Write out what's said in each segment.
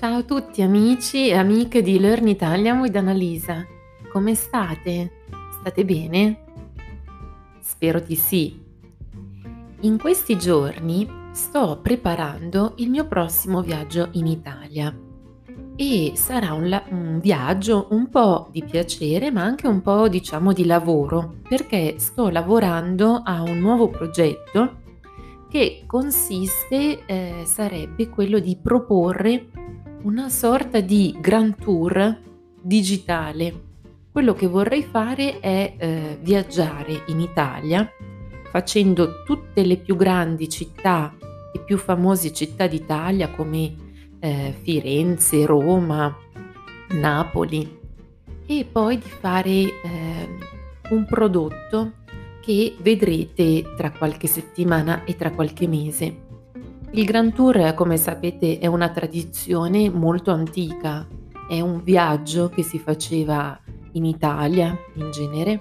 Ciao a tutti amici e amiche di Learn Italian with Annalisa. Come state? State bene? Spero di sì. In questi giorni sto preparando il mio prossimo viaggio in Italia e sarà un, la- un viaggio un po' di piacere ma anche un po' diciamo di lavoro perché sto lavorando a un nuovo progetto che consiste, eh, sarebbe quello di proporre una sorta di grand tour digitale. Quello che vorrei fare è eh, viaggiare in Italia facendo tutte le più grandi città e più famose città d'Italia come eh, Firenze, Roma, Napoli e poi di fare eh, un prodotto che vedrete tra qualche settimana e tra qualche mese. Il Grand Tour, come sapete, è una tradizione molto antica, è un viaggio che si faceva in Italia in genere,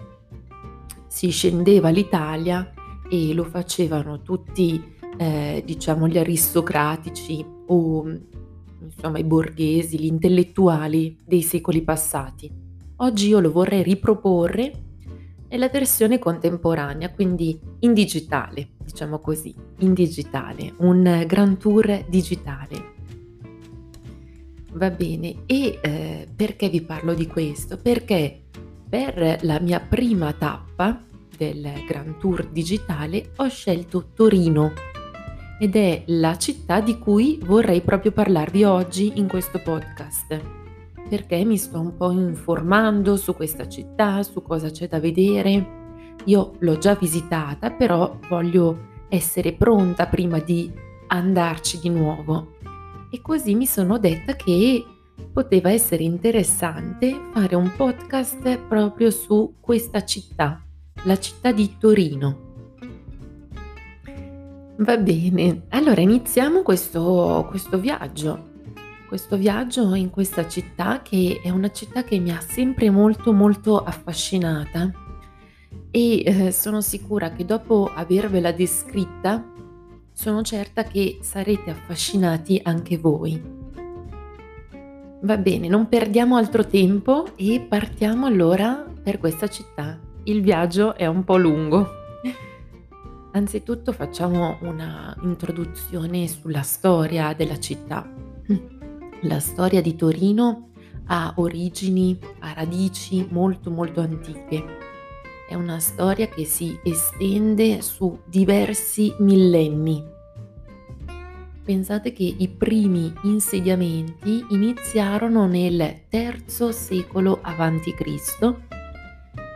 si scendeva l'Italia e lo facevano tutti, eh, diciamo, gli aristocratici o insomma i borghesi, gli intellettuali dei secoli passati. Oggi io lo vorrei riproporre nella versione contemporanea, quindi in digitale, diciamo così, in digitale, un grand tour digitale. Va bene, e eh, perché vi parlo di questo? Perché per la mia prima tappa del Grand Tour digitale ho scelto Torino ed è la città di cui vorrei proprio parlarvi oggi in questo podcast perché mi sto un po' informando su questa città, su cosa c'è da vedere. Io l'ho già visitata, però voglio essere pronta prima di andarci di nuovo. E così mi sono detta che poteva essere interessante fare un podcast proprio su questa città, la città di Torino. Va bene, allora iniziamo questo, questo viaggio questo viaggio in questa città che è una città che mi ha sempre molto molto affascinata e eh, sono sicura che dopo avervela descritta sono certa che sarete affascinati anche voi. Va bene, non perdiamo altro tempo e partiamo allora per questa città. Il viaggio è un po' lungo. Anzitutto facciamo una introduzione sulla storia della città. La storia di Torino ha origini, ha radici molto molto antiche. È una storia che si estende su diversi millenni. Pensate che i primi insediamenti iniziarono nel III secolo a.C.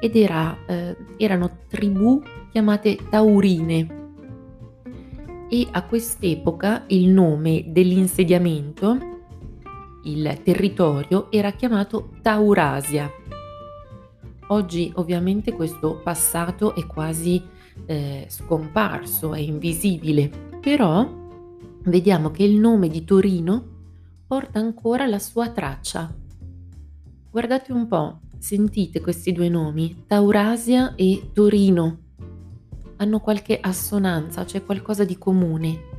ed era, eh, erano tribù chiamate taurine e a quest'epoca il nome dell'insediamento il territorio era chiamato Taurasia. Oggi ovviamente questo passato è quasi eh, scomparso, è invisibile, però vediamo che il nome di Torino porta ancora la sua traccia. Guardate un po', sentite questi due nomi, Taurasia e Torino. Hanno qualche assonanza, c'è qualcosa di comune.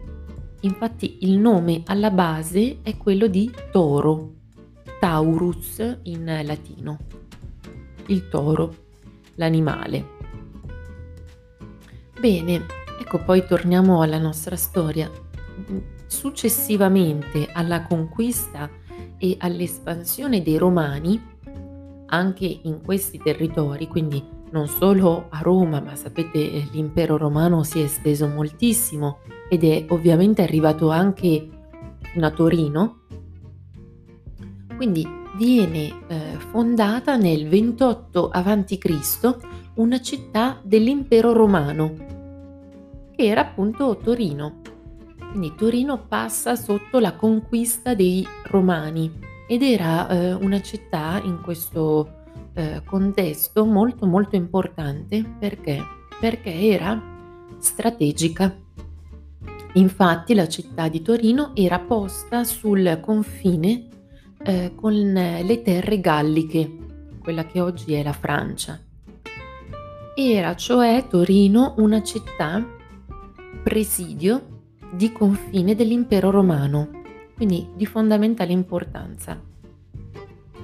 Infatti il nome alla base è quello di toro, Taurus in latino, il toro, l'animale. Bene, ecco poi torniamo alla nostra storia. Successivamente alla conquista e all'espansione dei Romani, anche in questi territori, quindi non solo a Roma, ma sapete l'impero romano si è esteso moltissimo ed è ovviamente arrivato anche fino a Torino. Quindi viene eh, fondata nel 28 a.C. una città dell'impero romano, che era appunto Torino. Quindi Torino passa sotto la conquista dei romani ed era eh, una città in questo eh, contesto molto molto importante perché? Perché era strategica. Infatti la città di Torino era posta sul confine eh, con le terre galliche, quella che oggi è la Francia. Era cioè Torino una città presidio di confine dell'impero romano quindi di fondamentale importanza.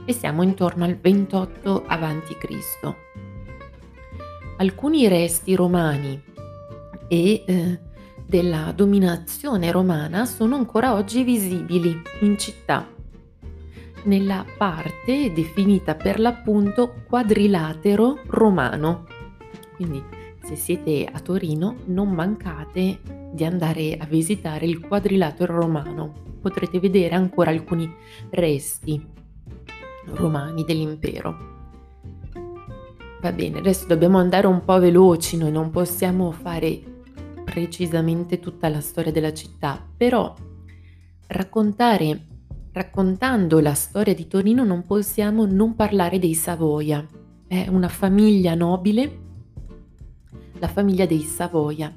E siamo intorno al 28 a.C. Alcuni resti romani e eh, della dominazione romana sono ancora oggi visibili in città, nella parte definita per l'appunto quadrilatero romano. Quindi se siete a Torino non mancate di andare a visitare il quadrilatero romano. Potrete vedere ancora alcuni resti romani dell'impero. Va bene, adesso dobbiamo andare un po' veloci, noi non possiamo fare precisamente tutta la storia della città, però raccontare, raccontando la storia di Torino non possiamo non parlare dei Savoia. È una famiglia nobile, la famiglia dei Savoia.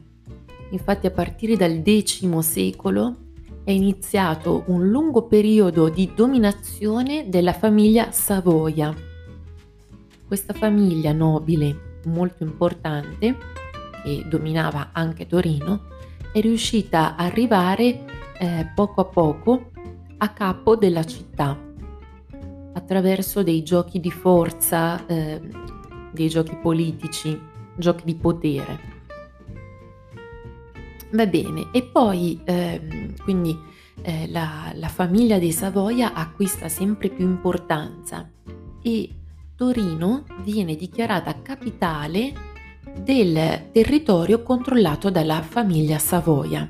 Infatti a partire dal X secolo è iniziato un lungo periodo di dominazione della famiglia Savoia. Questa famiglia nobile molto importante che dominava anche Torino, è riuscita a arrivare eh, poco a poco a capo della città attraverso dei giochi di forza, eh, dei giochi politici, giochi di potere. Va bene, e poi eh, quindi eh, la, la famiglia dei Savoia acquista sempre più importanza e Torino viene dichiarata capitale del territorio controllato dalla famiglia Savoia.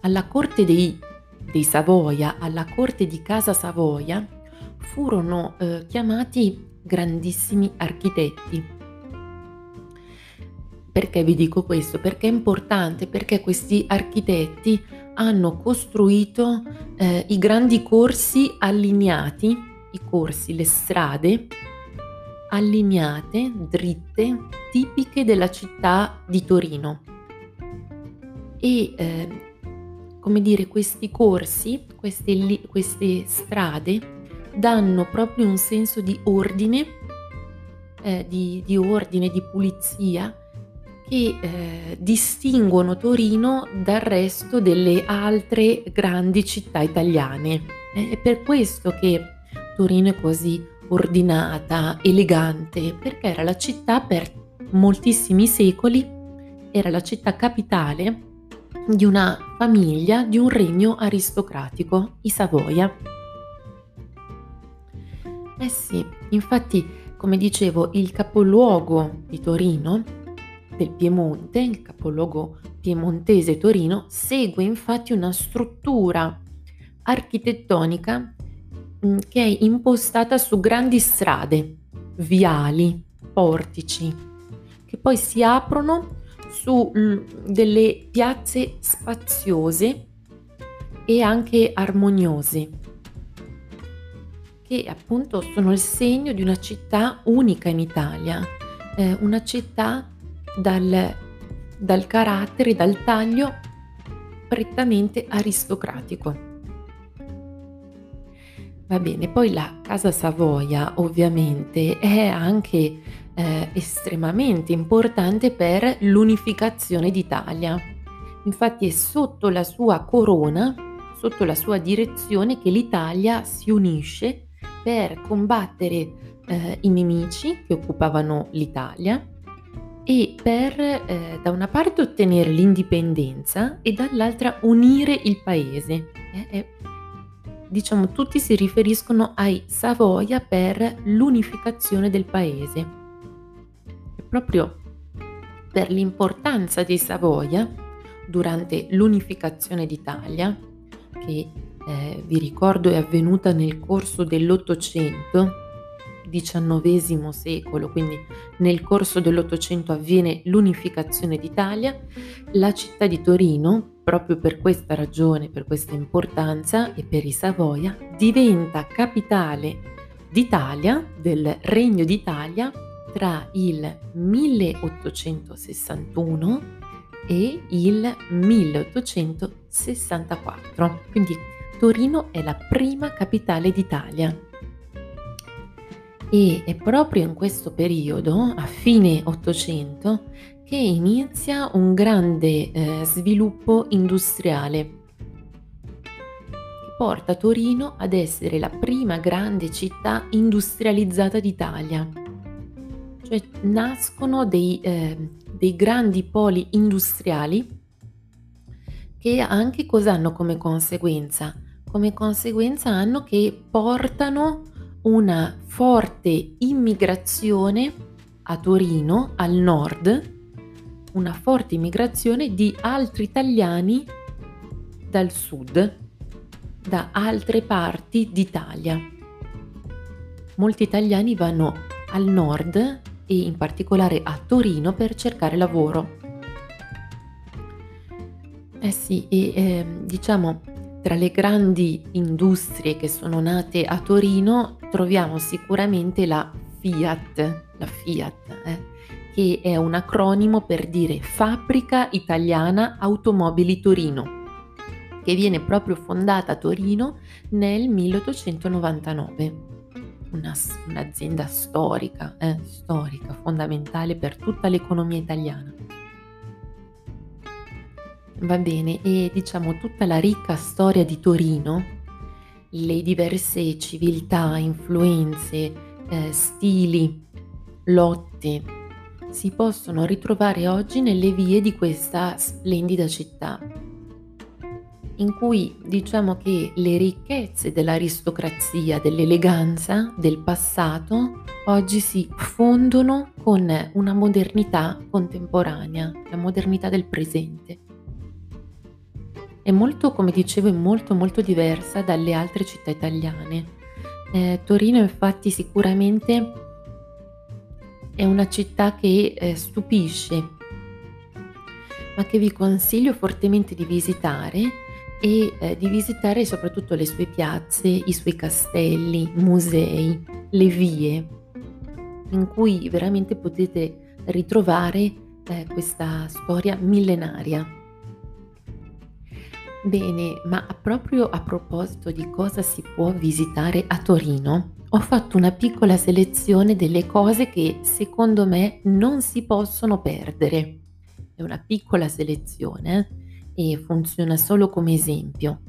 Alla corte dei, dei Savoia, alla corte di Casa Savoia, furono eh, chiamati grandissimi architetti. Perché vi dico questo? Perché è importante, perché questi architetti hanno costruito eh, i grandi corsi allineati, i corsi, le strade allineate, dritte, tipiche della città di Torino. E eh, come dire, questi corsi, queste, queste, strade danno proprio un senso di ordine, eh, di, di, ordine, di pulizia che eh, distinguono Torino dal resto delle altre grandi città italiane. È per questo che Torino è così ordinata, elegante, perché era la città per moltissimi secoli, era la città capitale di una famiglia, di un regno aristocratico, i Savoia. Eh sì, infatti, come dicevo, il capoluogo di Torino, del Piemonte, il capoluogo piemontese Torino, segue infatti una struttura architettonica Mm, che è impostata su grandi strade, viali, portici, che poi si aprono su mm, delle piazze spaziose e anche armoniose, che appunto sono il segno di una città unica in Italia, eh, una città dal, dal carattere, dal taglio prettamente aristocratico. Va bene, poi la Casa Savoia ovviamente è anche eh, estremamente importante per l'unificazione d'Italia. Infatti è sotto la sua corona, sotto la sua direzione che l'Italia si unisce per combattere eh, i nemici che occupavano l'Italia e per eh, da una parte ottenere l'indipendenza e dall'altra unire il paese. È, diciamo tutti si riferiscono ai Savoia per l'unificazione del paese. E proprio per l'importanza dei Savoia durante l'unificazione d'Italia, che eh, vi ricordo è avvenuta nel corso dell'Ottocento, XIX secolo, quindi nel corso dell'Ottocento avviene l'unificazione d'Italia, la città di Torino Proprio per questa ragione, per questa importanza e per i Savoia, diventa capitale d'Italia, del Regno d'Italia, tra il 1861 e il 1864. Quindi Torino è la prima capitale d'Italia. E è proprio in questo periodo, a fine Ottocento, che inizia un grande eh, sviluppo industriale. porta Torino ad essere la prima grande città industrializzata d'Italia. Cioè nascono dei, eh, dei grandi poli industriali che anche cosa hanno come conseguenza? Come conseguenza hanno che portano una forte immigrazione a Torino, al nord, una forte immigrazione di altri italiani dal sud, da altre parti d'Italia. Molti italiani vanno al nord e in particolare a Torino per cercare lavoro. Eh sì, e eh, diciamo tra le grandi industrie che sono nate a Torino troviamo sicuramente la Fiat, la Fiat, eh, che è un acronimo per dire Fabbrica Italiana Automobili Torino, che viene proprio fondata a Torino nel 1899. Una, un'azienda storica, eh, storica, fondamentale per tutta l'economia italiana. Va bene, e diciamo tutta la ricca storia di Torino, le diverse civiltà, influenze, eh, stili, lotte, si possono ritrovare oggi nelle vie di questa splendida città, in cui diciamo che le ricchezze dell'aristocrazia, dell'eleganza del passato, oggi si fondono con una modernità contemporanea, la modernità del presente. È molto, come dicevo, è molto molto diversa dalle altre città italiane. Eh, Torino infatti sicuramente è una città che eh, stupisce, ma che vi consiglio fortemente di visitare e eh, di visitare soprattutto le sue piazze, i suoi castelli, musei, le vie, in cui veramente potete ritrovare eh, questa storia millenaria. Bene, ma proprio a proposito di cosa si può visitare a Torino, ho fatto una piccola selezione delle cose che secondo me non si possono perdere. È una piccola selezione eh, e funziona solo come esempio.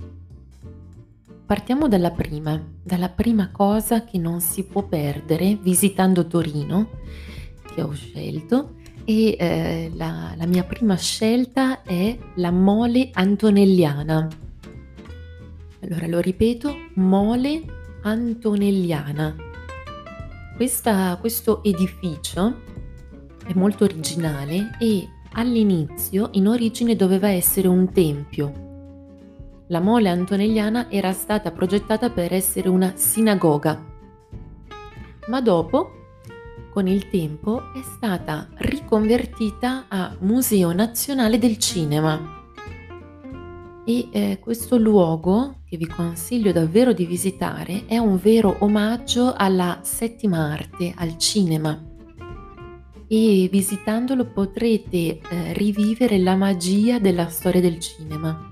Partiamo dalla prima, dalla prima cosa che non si può perdere visitando Torino, che ho scelto, e eh, la, la mia prima scelta è la mole antonelliana. Allora lo ripeto, mole antonelliana. Questa, questo edificio è molto originale e all'inizio in origine doveva essere un tempio. La mole antonelliana era stata progettata per essere una sinagoga, ma dopo con il tempo è stata riconvertita a Museo Nazionale del Cinema. E eh, questo luogo, che vi consiglio davvero di visitare, è un vero omaggio alla settima arte, al cinema. E visitandolo potrete eh, rivivere la magia della storia del cinema.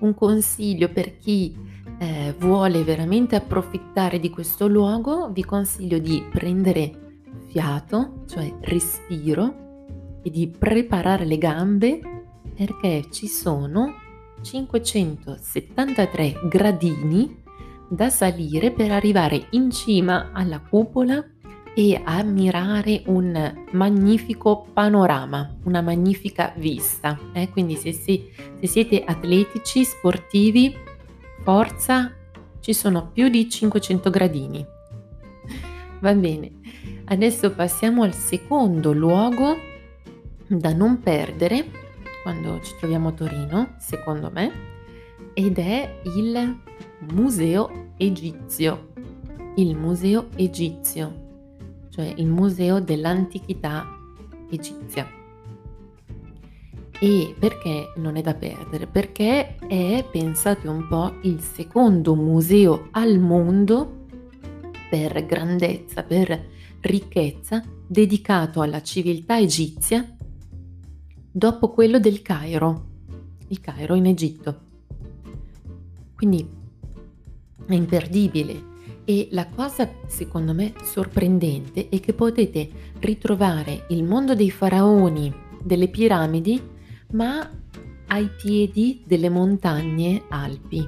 Un consiglio per chi eh, vuole veramente approfittare di questo luogo, vi consiglio di prendere fiato, cioè respiro, e di preparare le gambe perché ci sono 573 gradini da salire per arrivare in cima alla cupola e ammirare un magnifico panorama, una magnifica vista. Eh? Quindi se, si, se siete atletici, sportivi, forza, ci sono più di 500 gradini. Va bene, adesso passiamo al secondo luogo da non perdere quando ci troviamo a Torino, secondo me, ed è il Museo Egizio. Il Museo Egizio, cioè il Museo dell'Antichità Egizia. E perché non è da perdere? Perché è, pensate un po', il secondo museo al mondo per grandezza, per ricchezza, dedicato alla civiltà egizia dopo quello del Cairo, il Cairo in Egitto. Quindi è imperdibile e la cosa secondo me sorprendente è che potete ritrovare il mondo dei faraoni, delle piramidi, ma ai piedi delle montagne Alpi.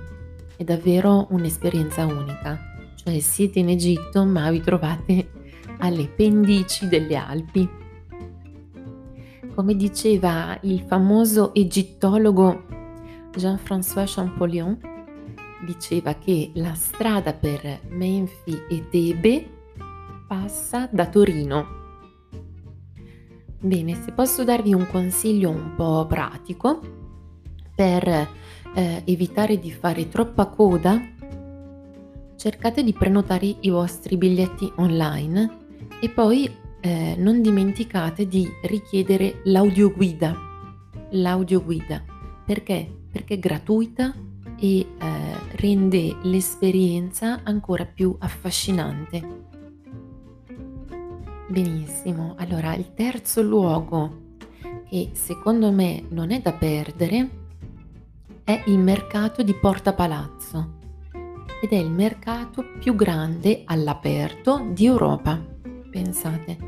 È davvero un'esperienza unica. Cioè siete in Egitto ma vi trovate alle pendici delle Alpi. Come diceva il famoso egittologo Jean-François Champollion, diceva che la strada per Menfi e Tebe passa da Torino. Bene, se posso darvi un consiglio un po' pratico per eh, evitare di fare troppa coda, cercate di prenotare i vostri biglietti online e poi eh, non dimenticate di richiedere l'audioguida. L'audioguida perché? Perché è gratuita e eh, rende l'esperienza ancora più affascinante. Benissimo, allora il terzo luogo che secondo me non è da perdere è il mercato di Porta Palazzo ed è il mercato più grande all'aperto di Europa. Pensate,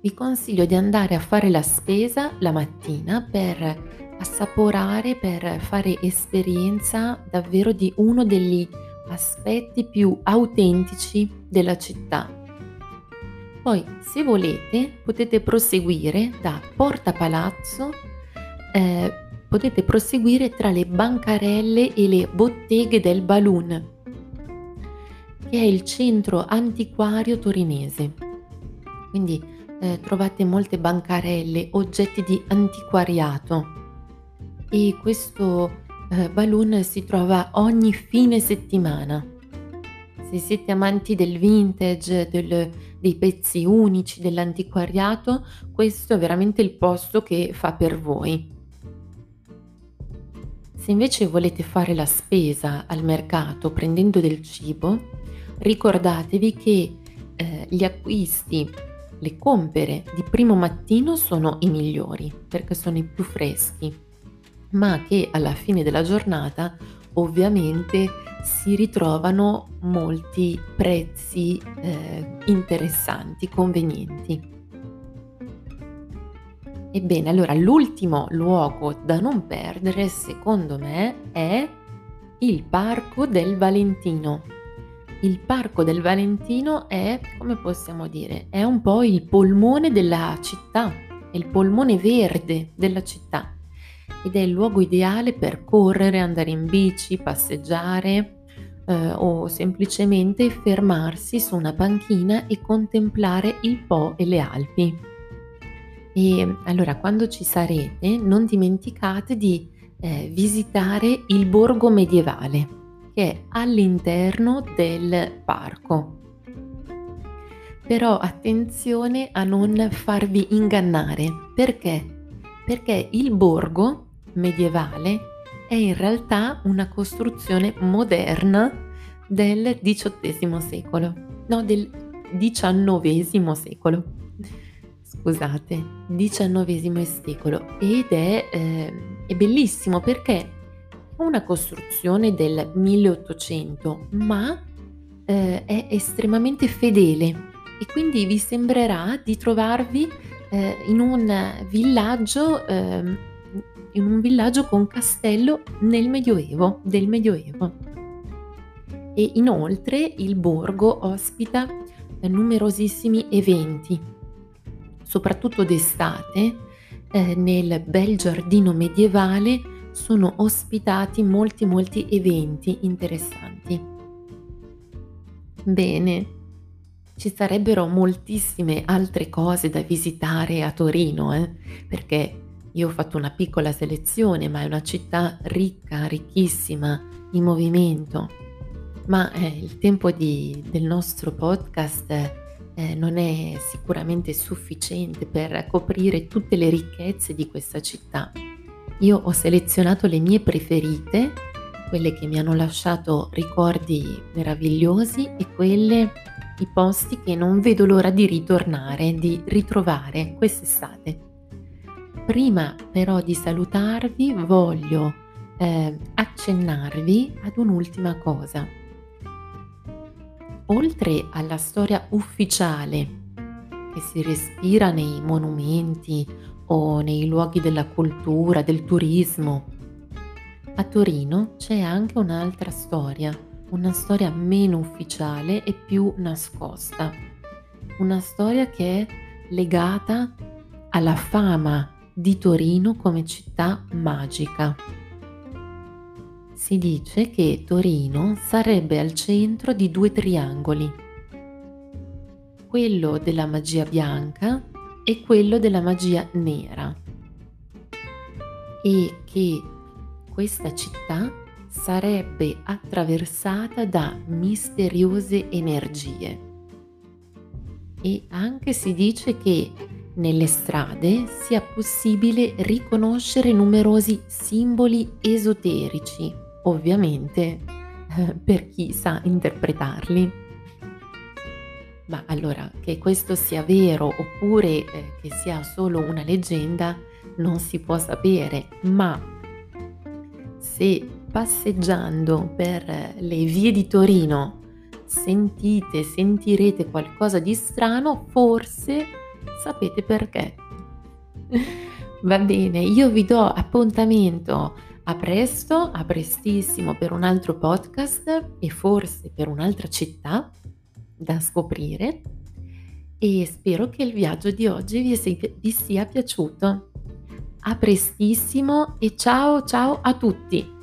vi consiglio di andare a fare la spesa la mattina per assaporare, per fare esperienza davvero di uno degli aspetti più autentici della città poi, se volete, potete proseguire da Porta Palazzo, eh, potete proseguire tra le bancarelle e le botteghe del Balloon, che è il centro antiquario torinese. Quindi eh, trovate molte bancarelle, oggetti di antiquariato e questo eh, balloon si trova ogni fine settimana. Se siete amanti del vintage, del, dei pezzi unici dell'antiquariato, questo è veramente il posto che fa per voi. Se invece volete fare la spesa al mercato prendendo del cibo, ricordatevi che eh, gli acquisti, le compere di primo mattino sono i migliori perché sono i più freschi, ma che alla fine della giornata ovviamente si ritrovano molti prezzi eh, interessanti, convenienti. Ebbene, allora l'ultimo luogo da non perdere, secondo me, è il Parco del Valentino. Il Parco del Valentino è, come possiamo dire, è un po' il polmone della città, è il polmone verde della città ed è il luogo ideale per correre, andare in bici, passeggiare eh, o semplicemente fermarsi su una panchina e contemplare il Po e le Alpi. E allora quando ci sarete non dimenticate di eh, visitare il borgo medievale che è all'interno del parco. Però attenzione a non farvi ingannare perché? Perché il borgo medievale è in realtà una costruzione moderna del XVIII secolo, no del XIX secolo. Scusate, XIX secolo. Ed è, eh, è bellissimo perché è una costruzione del 1800, ma eh, è estremamente fedele. E quindi vi sembrerà di trovarvi eh, in un villaggio eh, in un villaggio con castello nel Medioevo, del Medioevo. E inoltre il borgo ospita numerosissimi eventi, soprattutto d'estate, eh, nel bel giardino medievale sono ospitati molti molti eventi interessanti. Bene, ci sarebbero moltissime altre cose da visitare a Torino, eh? perché io ho fatto una piccola selezione, ma è una città ricca, ricchissima, in movimento. Ma eh, il tempo di, del nostro podcast eh, non è sicuramente sufficiente per coprire tutte le ricchezze di questa città. Io ho selezionato le mie preferite, quelle che mi hanno lasciato ricordi meravigliosi e quelle, i posti che non vedo l'ora di ritornare, di ritrovare quest'estate. Prima però di salutarvi voglio eh, accennarvi ad un'ultima cosa. Oltre alla storia ufficiale che si respira nei monumenti o nei luoghi della cultura, del turismo. A Torino c'è anche un'altra storia, una storia meno ufficiale e più nascosta. Una storia che è legata alla fama di Torino come città magica. Si dice che Torino sarebbe al centro di due triangoli, quello della magia bianca e quello della magia nera, e che questa città sarebbe attraversata da misteriose energie. E anche si dice che nelle strade sia possibile riconoscere numerosi simboli esoterici ovviamente eh, per chi sa interpretarli. Ma allora, che questo sia vero oppure eh, che sia solo una leggenda non si può sapere, ma se passeggiando per le vie di Torino sentite, sentirete qualcosa di strano, forse sapete perché. Va bene, io vi do appuntamento a presto, a prestissimo per un altro podcast e forse per un'altra città da scoprire e spero che il viaggio di oggi vi sia, vi sia piaciuto. A prestissimo e ciao ciao a tutti!